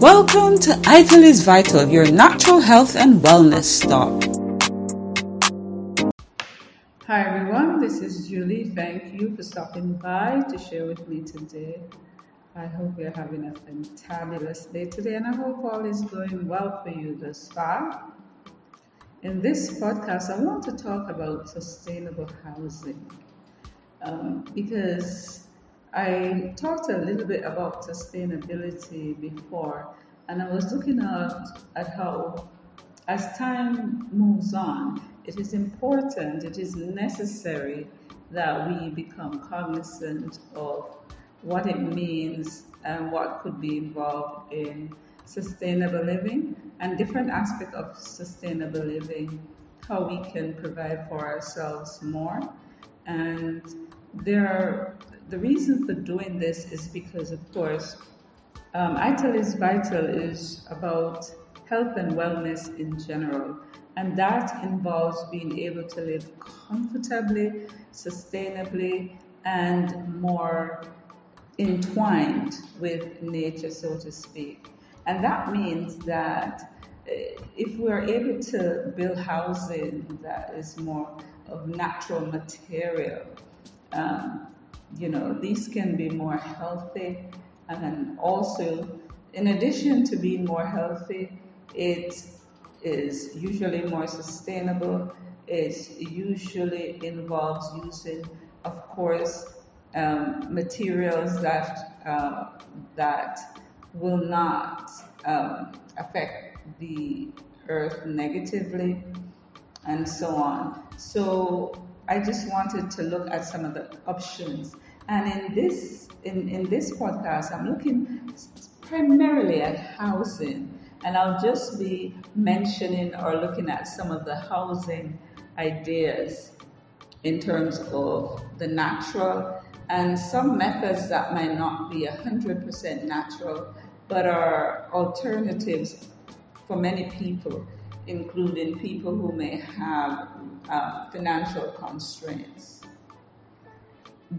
Welcome to Ital is Vital, your natural health and wellness stop. Hi everyone, this is Julie. Thank you for stopping by to share with me today. I hope you're having a fantabulous day today and I hope all is going well for you thus far. In this podcast, I want to talk about sustainable housing um, because I talked a little bit about sustainability before, and I was looking at, at how, as time moves on, it is important, it is necessary that we become cognizant of what it means and what could be involved in sustainable living and different aspects of sustainable living, how we can provide for ourselves more. And there are, the reason for doing this is because, of course, um, is Vital is about health and wellness in general. And that involves being able to live comfortably, sustainably, and more entwined with nature, so to speak. And that means that uh, if we're able to build housing that is more of natural material, um, you know, these can be more healthy. And also, in addition to being more healthy, it is usually more sustainable. It usually involves using, of course, um, materials that uh, that will not um, affect the earth negatively, and so on. So I just wanted to look at some of the options. And in this in, in this podcast, I'm looking primarily at housing, and I'll just be mentioning or looking at some of the housing ideas in terms of the natural and some methods that might not be 100% natural but are alternatives for many people, including people who may have uh, financial constraints.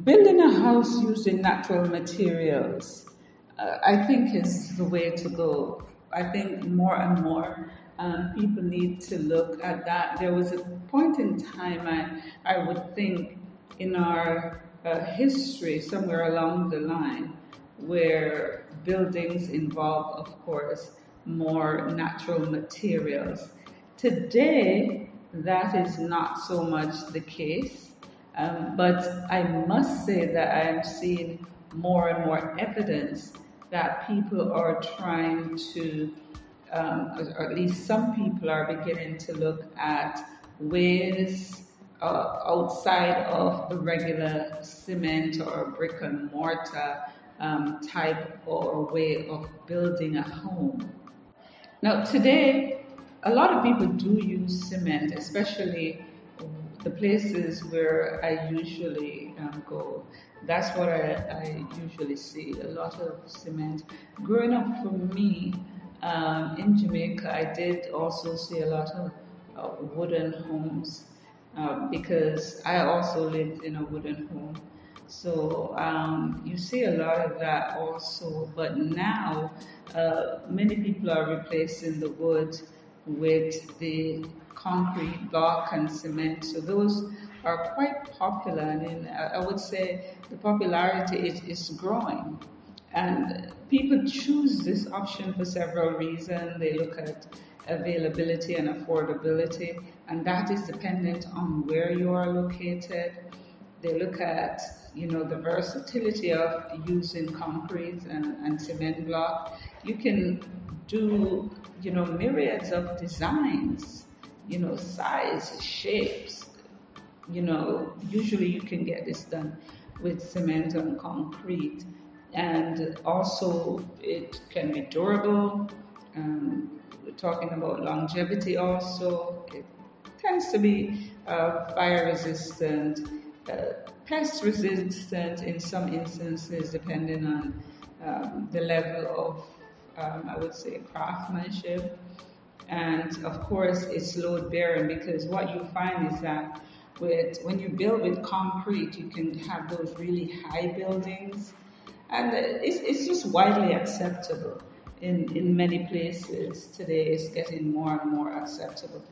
Building a house using natural materials, uh, I think, is the way to go. I think more and more um, people need to look at that. There was a point in time I, I would think in our uh, history somewhere along the line where buildings involve, of course, more natural materials. Today, that is not so much the case, um, but I must say that I am seeing more and more evidence that people are trying to, um, or at least some people are beginning to look at ways uh, outside of the regular cement or brick and mortar um, type or way of building a home. Now, today, a lot of people do use cement, especially the places where I usually um, go. That's what I, I, usually see a lot of cement. Growing up for me um, in Jamaica, I did also see a lot of uh, wooden homes uh, because I also lived in a wooden home. So um, you see a lot of that also, but now uh, many people are replacing the wood with the concrete block and cement. So those are quite popular, and I would say the popularity is, is growing. And people choose this option for several reasons. They look at availability and affordability, and that is dependent on where you are located. They look at you know the versatility of using concrete and, and cement block. You can do you know myriads of designs, you know size, shapes. You know usually you can get this done with cement and concrete, and also it can be durable. Um, we're talking about longevity also. It tends to be uh, fire resistant, pest resistant in some instances, depending on um, the level of, um, I would say, craftsmanship. And of course, it's load bearing because what you find is that with, when you build with concrete, you can have those really high buildings, and it's, it's just widely acceptable in, in many places today It's getting more and more acceptable.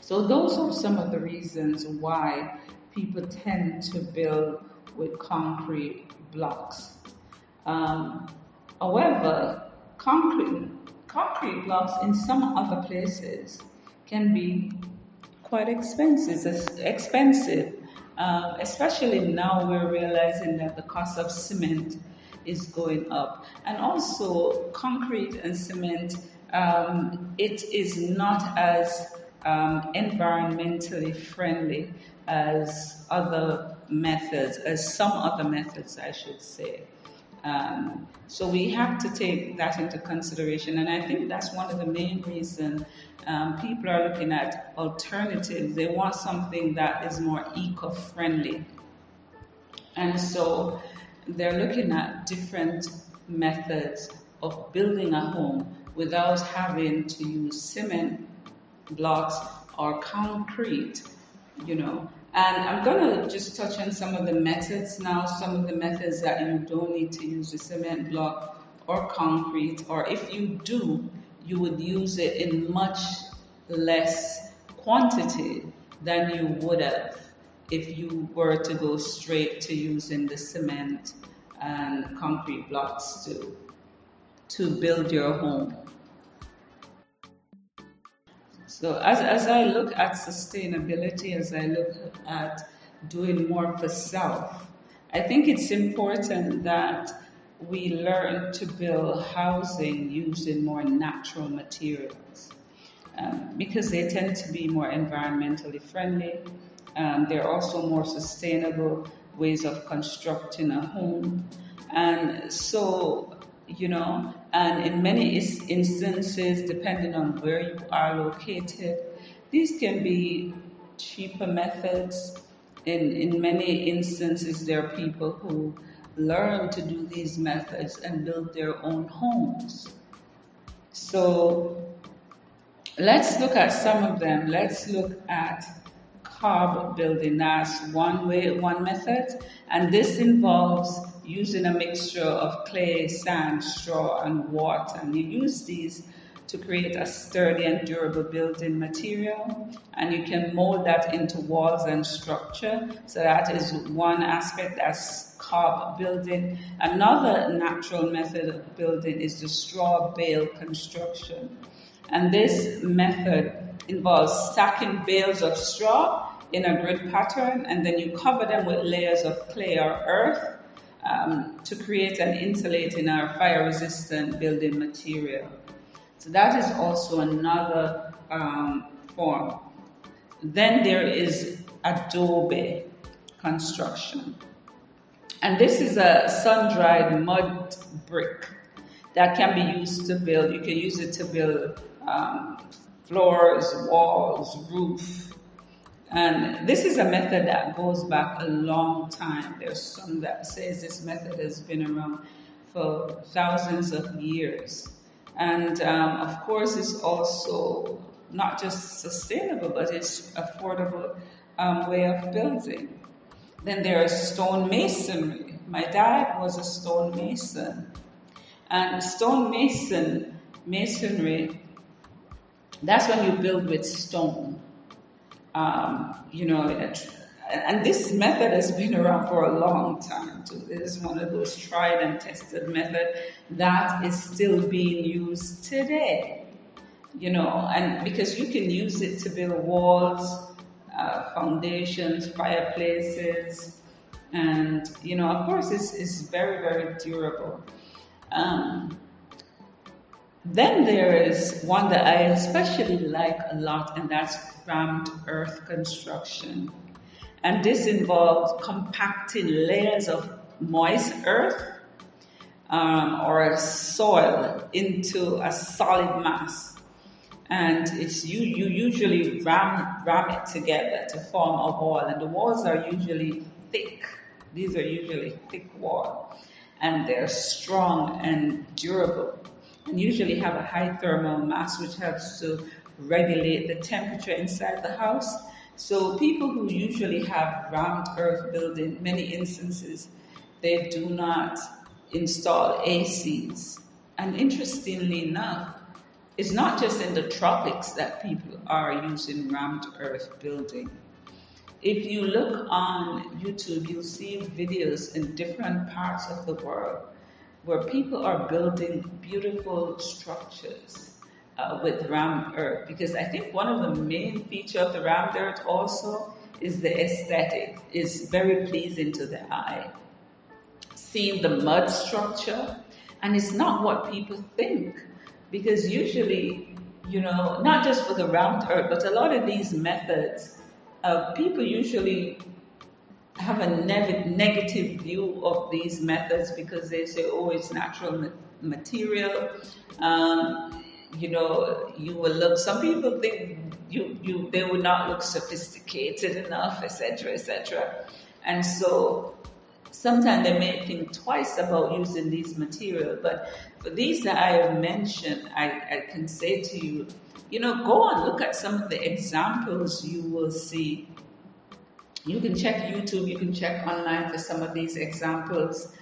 So those are some of the reasons why people tend to build with concrete blocks. Um, however, concrete, concrete blocks in some other places can be quite expensive, expensive um, especially now we're realizing that the cost of cement is going up. And also, concrete and cement, um, it is not as um, environmentally friendly as other methods, as some other methods, I should say. Um, so we have to take that into consideration, and I think that's one of the main reasons um, people are looking at alternatives. They want something that is more eco-friendly, and so they're looking at different methods of building a home without having to use cement blocks or concrete, you know. And I'm going to just touch on some of the methods now, some of the methods that you don't need to use a cement block or concrete, or if you do, you would use it in much less quantity than you would have if you were to go straight to using the cement and concrete blocks to, to build your home. So as, as I look at sustainability, as I look at doing more for self, I think it's important that we learn to build housing using more natural materials um, because they tend to be more environmentally friendly. Um, they're also more sustainable ways of constructing a home. And so you know, and in many instances, depending on where you are located, these can be cheaper methods. In, in many instances, there are people who learn to do these methods and build their own homes. So let's look at some of them. Let's look at cob building. That's one way, one method, and this involves using a mixture of clay, sand, straw, and water. And you use these to create a sturdy and durable building material. And you can mold that into walls and structure. So that is one aspect that's cob building. Another natural method of building is the straw bale construction. And this method involves stacking bales of straw in a grid pattern and then you cover them with layers of clay or earth um, to create an insulating or fire resistant building material. So that is also another um, form. Then there is adobe construction. And this is a sun dried mud brick that can be used to build. You can use it to build um, floors, walls, roof, and this is a method that goes back a long time. There's some that says this method has been around for thousands of years. And um, of course, it's also not just sustainable, but it's affordable um, way of building. Then there is stone masonry. My dad was a stone mason. And stone mason, masonry, that's when you build with stone um, you know, and this method has been around for a long time too. It is one of those tried and tested method that is still being used today. You know, and because you can use it to build walls, uh, foundations, fireplaces, and you know, of course, it's, it's very, very durable. Um, then there is one that I especially like a lot, and that's rammed earth construction. And this involves compacting layers of moist earth um, or soil into a solid mass. And it's you, you usually ram, ram it together to form a wall. And the walls are usually thick. These are usually thick walls. And they're strong and durable usually have a high thermal mass which helps to regulate the temperature inside the house. So people who usually have rammed earth building, many instances, they do not install ACs and interestingly enough, it's not just in the tropics that people are using rammed earth building. If you look on YouTube, you'll see videos in different parts of the world where people are building beautiful structures uh, with rammed earth. Because I think one of the main features of the rammed earth also is the aesthetic. It's very pleasing to the eye. Seeing the mud structure, and it's not what people think because usually, you know, not just for the rammed earth, but a lot of these methods, uh, people usually have a ne- negative view of these methods because they say, oh, it's natural ma- material. Um, you know, you will look, some people think you, you, they would not look sophisticated enough, etc., etc. And so sometimes they may think twice about using these materials. But for these that I have mentioned, I, I can say to you, you know, go and look at some of the examples you will see. You can check YouTube, you can check online for some of these examples.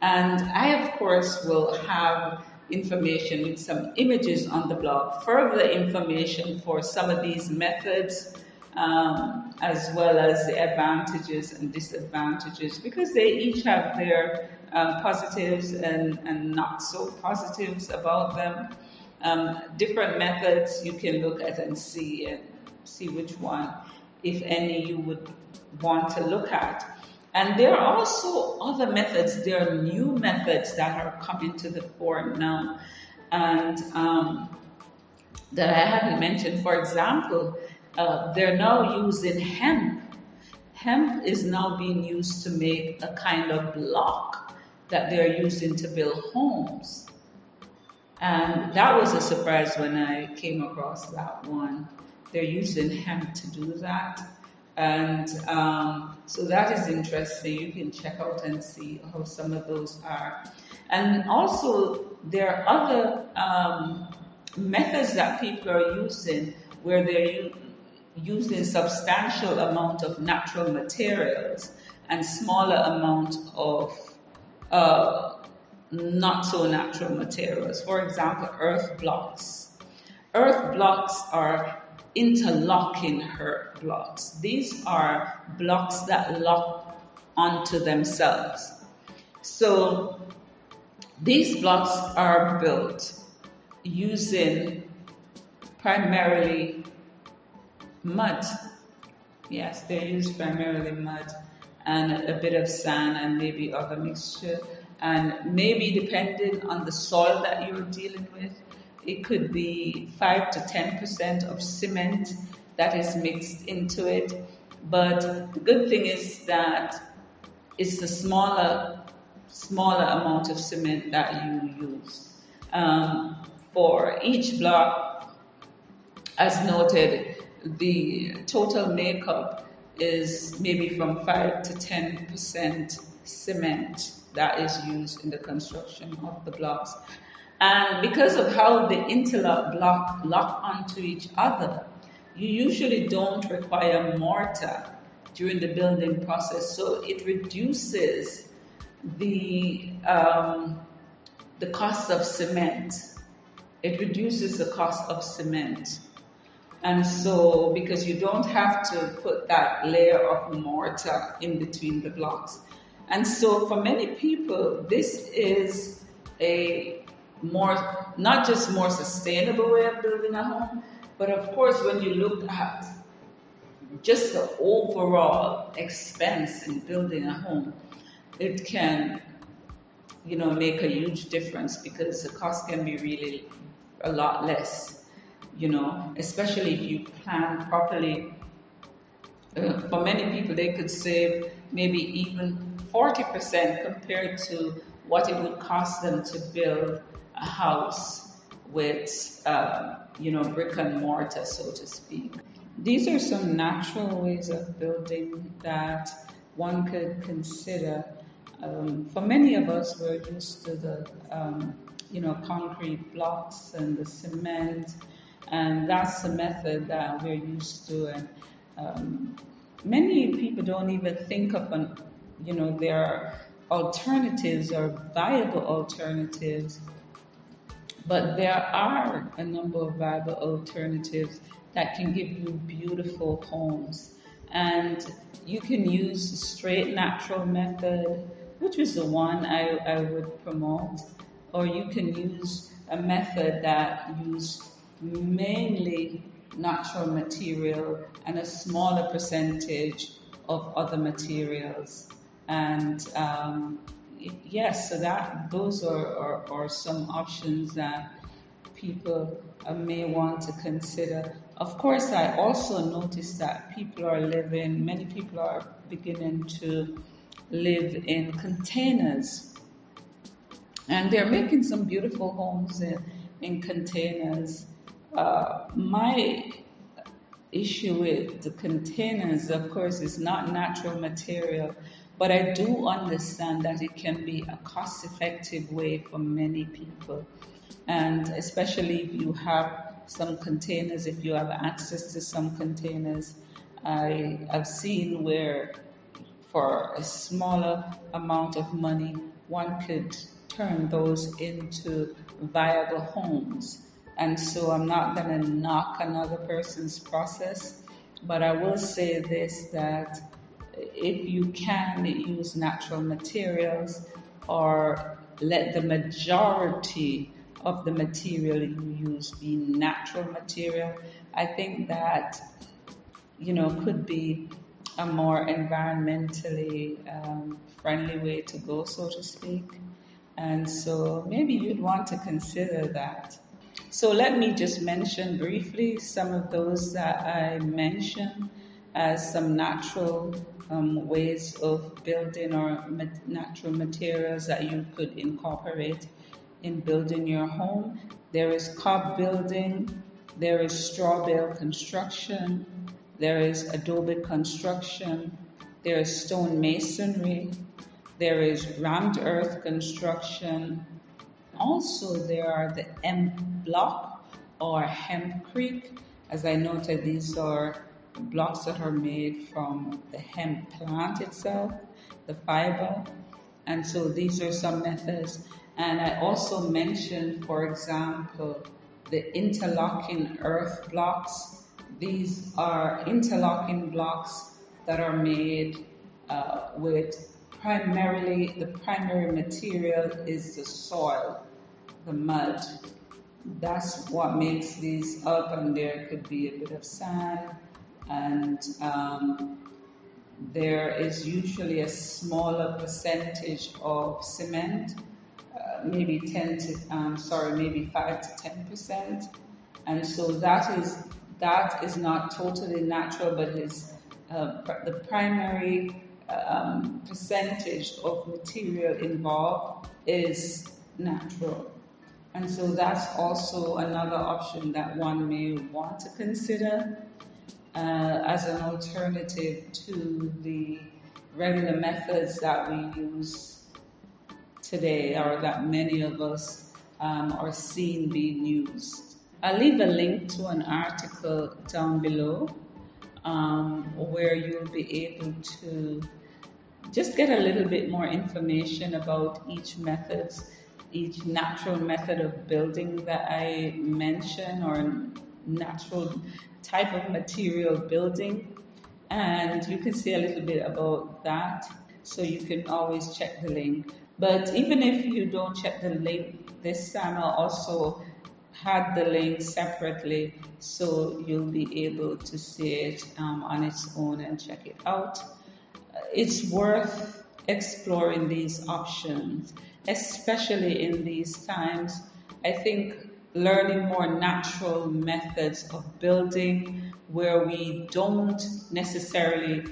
And I, of course, will have information with some images on the blog, further information for some of these methods um, as well as the advantages and disadvantages because they each have their um, positives and, and not so positives about them. Um, different methods you can look at and see and see which one, if any, you would want to look at. And there are also other methods, there are new methods that are coming to the fore now. And um, that I haven't mentioned, for example, uh, they're now using hemp. Hemp is now being used to make a kind of block that they're using to build homes. And that was a surprise when I came across that one. They're using hemp to do that. And um, so that is interesting. You can check out and see how some of those are. And also, there are other um, methods that people are using where they're using substantial amount of natural materials and smaller amount of uh, not so natural materials. For example, earth blocks. Earth blocks are interlocking earth blocks. These are blocks that lock onto themselves. So these blocks are built using primarily mud. Yes, they use primarily mud and a bit of sand and maybe other mixture. And maybe depending on the soil that you're dealing with, it could be 5 to 10% of cement that is mixed into it. But the good thing is that it's a smaller, smaller amount of cement that you use. Um, for each block, as noted, the total makeup is maybe from 5 to 10% cement that is used in the construction of the blocks. And because of how the interlock block lock onto each other, you usually don't require mortar during the building process. So it reduces the, um, the cost of cement. It reduces the cost of cement. And so, because you don't have to put that layer of mortar in between the blocks. And so, for many people, this is a more, not just more sustainable way of building a home, but of course, when you look at just the overall expense in building a home, it can, you know, make a huge difference because the cost can be really a lot less you know, especially if you plan properly. Uh, for many people, they could save maybe even 40% compared to what it would cost them to build a house with, uh, you know, brick and mortar, so to speak. These are some natural ways of building that one could consider. Um, for many of us, we're used to the, um, you know, concrete blocks and the cement and that's the method that we're used to. And um, many people don't even think of, an, you know, there are alternatives or viable alternatives But there are a number of viable alternatives that can give you beautiful homes. And you can use the straight natural method, which is the one I, I would promote, or you can use a method that uses mainly natural material and a smaller percentage of other materials. And um, yes, so that those are, are, are, some options that people uh, may want to consider. Of course, I also noticed that people are living, many people are beginning to live in containers. And they're making some beautiful homes in, in containers. Uh, my issue with the containers, of course, is not natural material, but I do understand that it can be a cost effective way for many people. And especially if you have some containers, if you have access to some containers, I have seen where for a smaller amount of money, one could turn those into viable homes. And so I'm not going to knock another person's process, but I will say this that if you can use natural materials or let the majority of the material you use be natural material, I think that, you know, could be a more environmentally um, friendly way to go, so to speak. And so maybe you'd want to consider that. So let me just mention briefly some of those that I mentioned as some natural um, ways of building or natural materials that you could incorporate in building your home. There is cob building, there is straw bale construction, there is adobe construction, there is stone masonry, there is rammed earth construction. Also, there are the hemp block or hempcrete. As I noted, these are blocks that are made from the hemp plant itself, the fiber. And so these are some methods. And I also mentioned, for example, the interlocking earth blocks. These are interlocking blocks that are made uh, with primarily, the primary material is the soil, the mud. That's what makes these up, and there could be a bit of sand, and um, there is usually a smaller percentage of cement, uh, maybe 10 to, um, sorry, maybe 5 to 10 percent. And so that is, that is not totally natural, but is uh, the primary um, percentage of material involved is natural. And so that's also another option that one may want to consider uh, as an alternative to the regular methods that we use today or that many of us um, are seeing being used. I'll leave a link to an article down below um, where you'll be able to just get a little bit more information about each method, each natural method of building that I mentioned or natural type of material building. And you can see a little bit about that. So you can always check the link. But even if you don't check the link this channel also had the link separately so you'll be able to see it um, on its own and check it out. It's worth exploring these options, especially in these times. I think learning more natural methods of building where we don't necessarily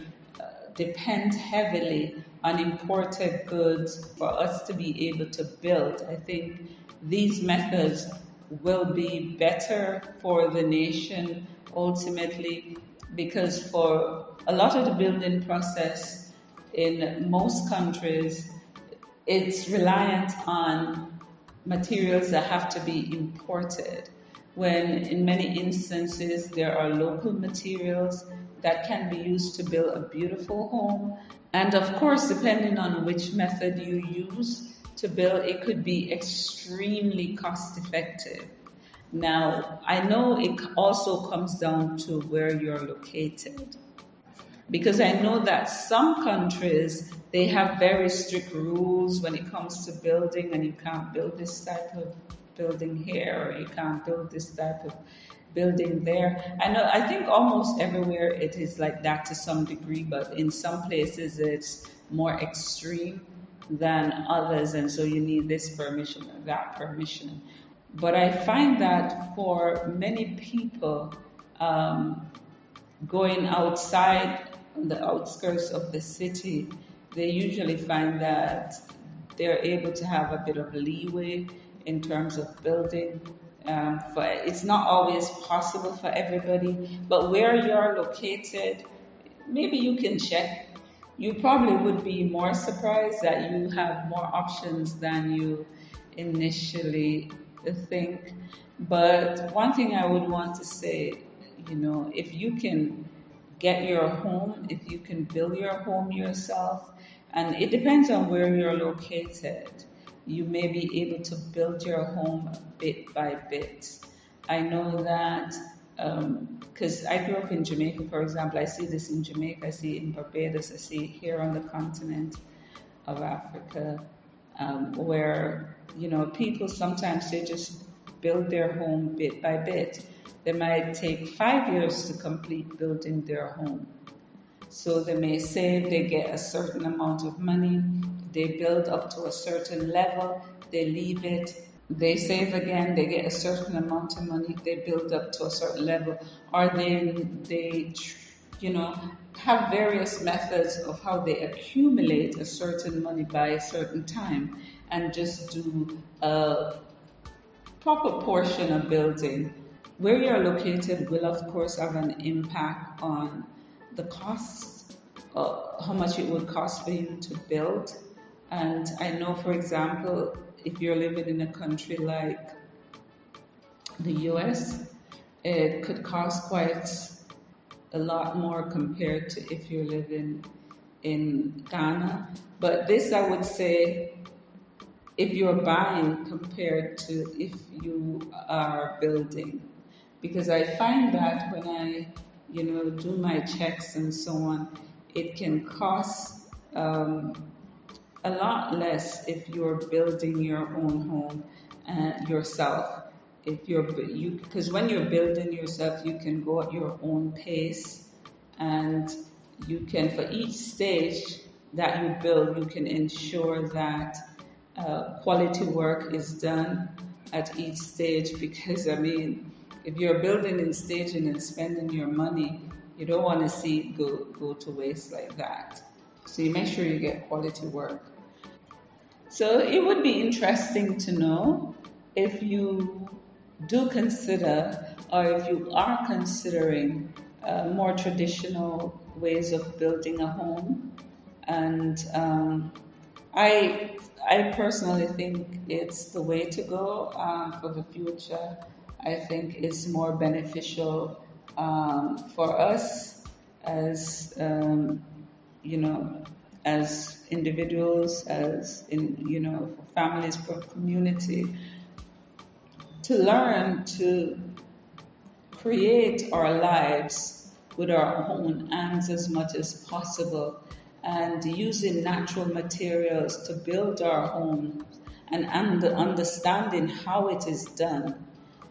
uh, depend heavily on imported goods for us to be able to build. I think these methods will be better for the nation ultimately because for a lot of the building process in most countries, it's reliant on materials that have to be imported. When in many instances there are local materials that can be used to build a beautiful home. And of course, depending on which method you use, to build, it could be extremely cost effective. Now, I know it also comes down to where you're located. Because I know that some countries, they have very strict rules when it comes to building and you can't build this type of building here or you can't build this type of building there. I know, I think almost everywhere it is like that to some degree, but in some places it's more extreme than others, and so you need this permission or that permission. But I find that for many people, um, going outside the outskirts of the city, they usually find that they're able to have a bit of leeway in terms of building. Um, for, it's not always possible for everybody, but where you're located, maybe you can check. You probably would be more surprised that you have more options than you initially think. But one thing I would want to say, you know, if you can get your home, if you can build your home yourself, and it depends on where you're located, you may be able to build your home bit by bit. I know that because um, I grew up in Jamaica, for example. I see this in Jamaica, I see in Barbados, I see here on the continent of Africa, um, where you know people sometimes they just build their home bit by bit. They might take five years to complete building their home. So they may save, they get a certain amount of money, they build up to a certain level, they leave it, they save again, they get a certain amount of money, they build up to a certain level, or then they, you know, have various methods of how they accumulate a certain money by a certain time and just do a proper portion of building. Where you're located will, of course, have an impact on the cost, uh, how much it would cost for you to build. And I know, for example, if you're living in a country like the US, it could cost quite a lot more compared to if you're living in Ghana. But this, I would say, if you're buying compared to if you are building. Because I find that when I, you know, do my checks and so on, it can cost um, a lot less if you're building your own home uh, yourself. If you're you because when you're building yourself, you can go at your own pace, and you can for each stage that you build, you can ensure that uh, quality work is done at each stage because I mean, if you're building and staging and spending your money, you don't want to see it go, go to waste like that. So you make sure you get quality work. So it would be interesting to know if you do consider or if you are considering uh, more traditional ways of building a home and um, I I personally think it's the way to go um, for the future. I think it's more beneficial um, for us as um, you know, as individuals, as in you know, for families, for community, to learn to create our lives with our own hands as much as possible and using natural materials to build our homes and understanding how it is done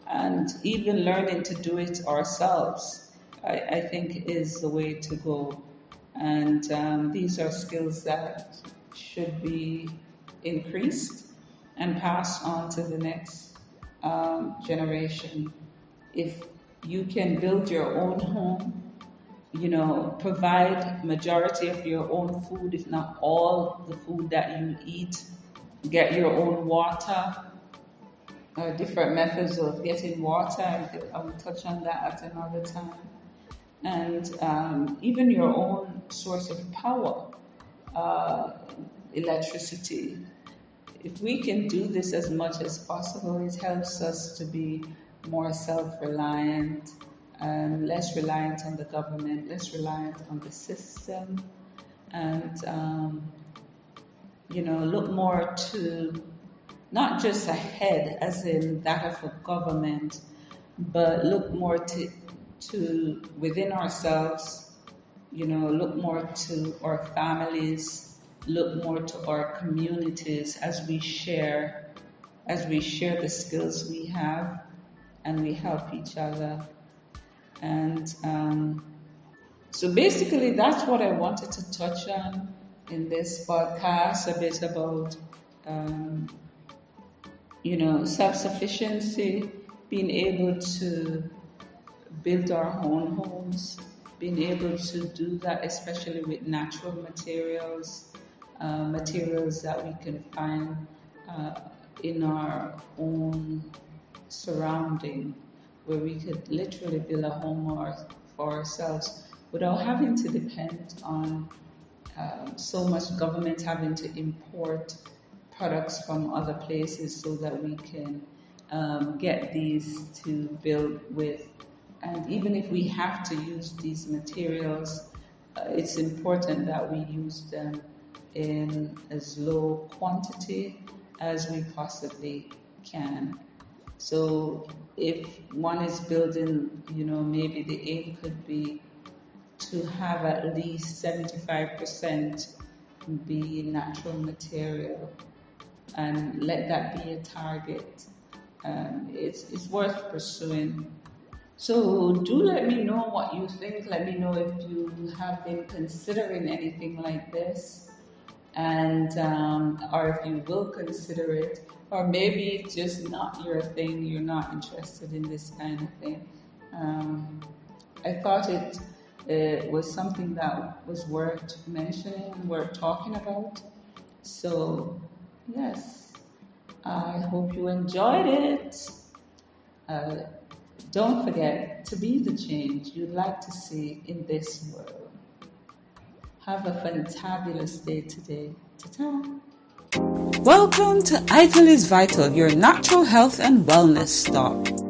and even learning to do it ourselves, I, I think is the way to go. And um, these are skills that should be increased and passed on to the next um, generation. If you can build your own home you know, provide majority of your own food, if not all the food that you eat. Get your own water. Uh, different methods of getting water. I will touch on that at another time. And um, even your own source of power, uh, electricity. If we can do this as much as possible, it helps us to be more self-reliant um, less reliant on the government, less reliant on the system, and um, you know, look more to not just ahead, as in that of a government, but look more to, to within ourselves, you know, look more to our families, look more to our communities as we share, as we share the skills we have and we help each other. And um, so basically, that's what I wanted to touch on in this podcast a bit about, um, you know, self sufficiency, being able to build our own homes, being able to do that, especially with natural materials, uh, materials that we can find uh, in our own surrounding, where we could literally build a home for ourselves without having to depend on um, so much government having to import products from other places so that we can um, get these to build with. And even if we have to use these materials, uh, it's important that we use them in as low quantity as we possibly can. So if one is building, you know, maybe the aim could be to have at least 75% be natural material and let that be a target. Um, it's, it's worth pursuing. So do let me know what you think. Let me know if you have been considering anything like this, and um, or if you will consider it, or maybe it's just not your thing. You're not interested in this kind of thing. Um, I thought it it was something that was worth mentioning, worth talking about. So, yes, I hope you enjoyed it. Uh, don't forget to be the change you'd like to see in this world. Have a fantabulous day today. Ta-ta. Welcome to Ital is Vital, your natural health and wellness stop.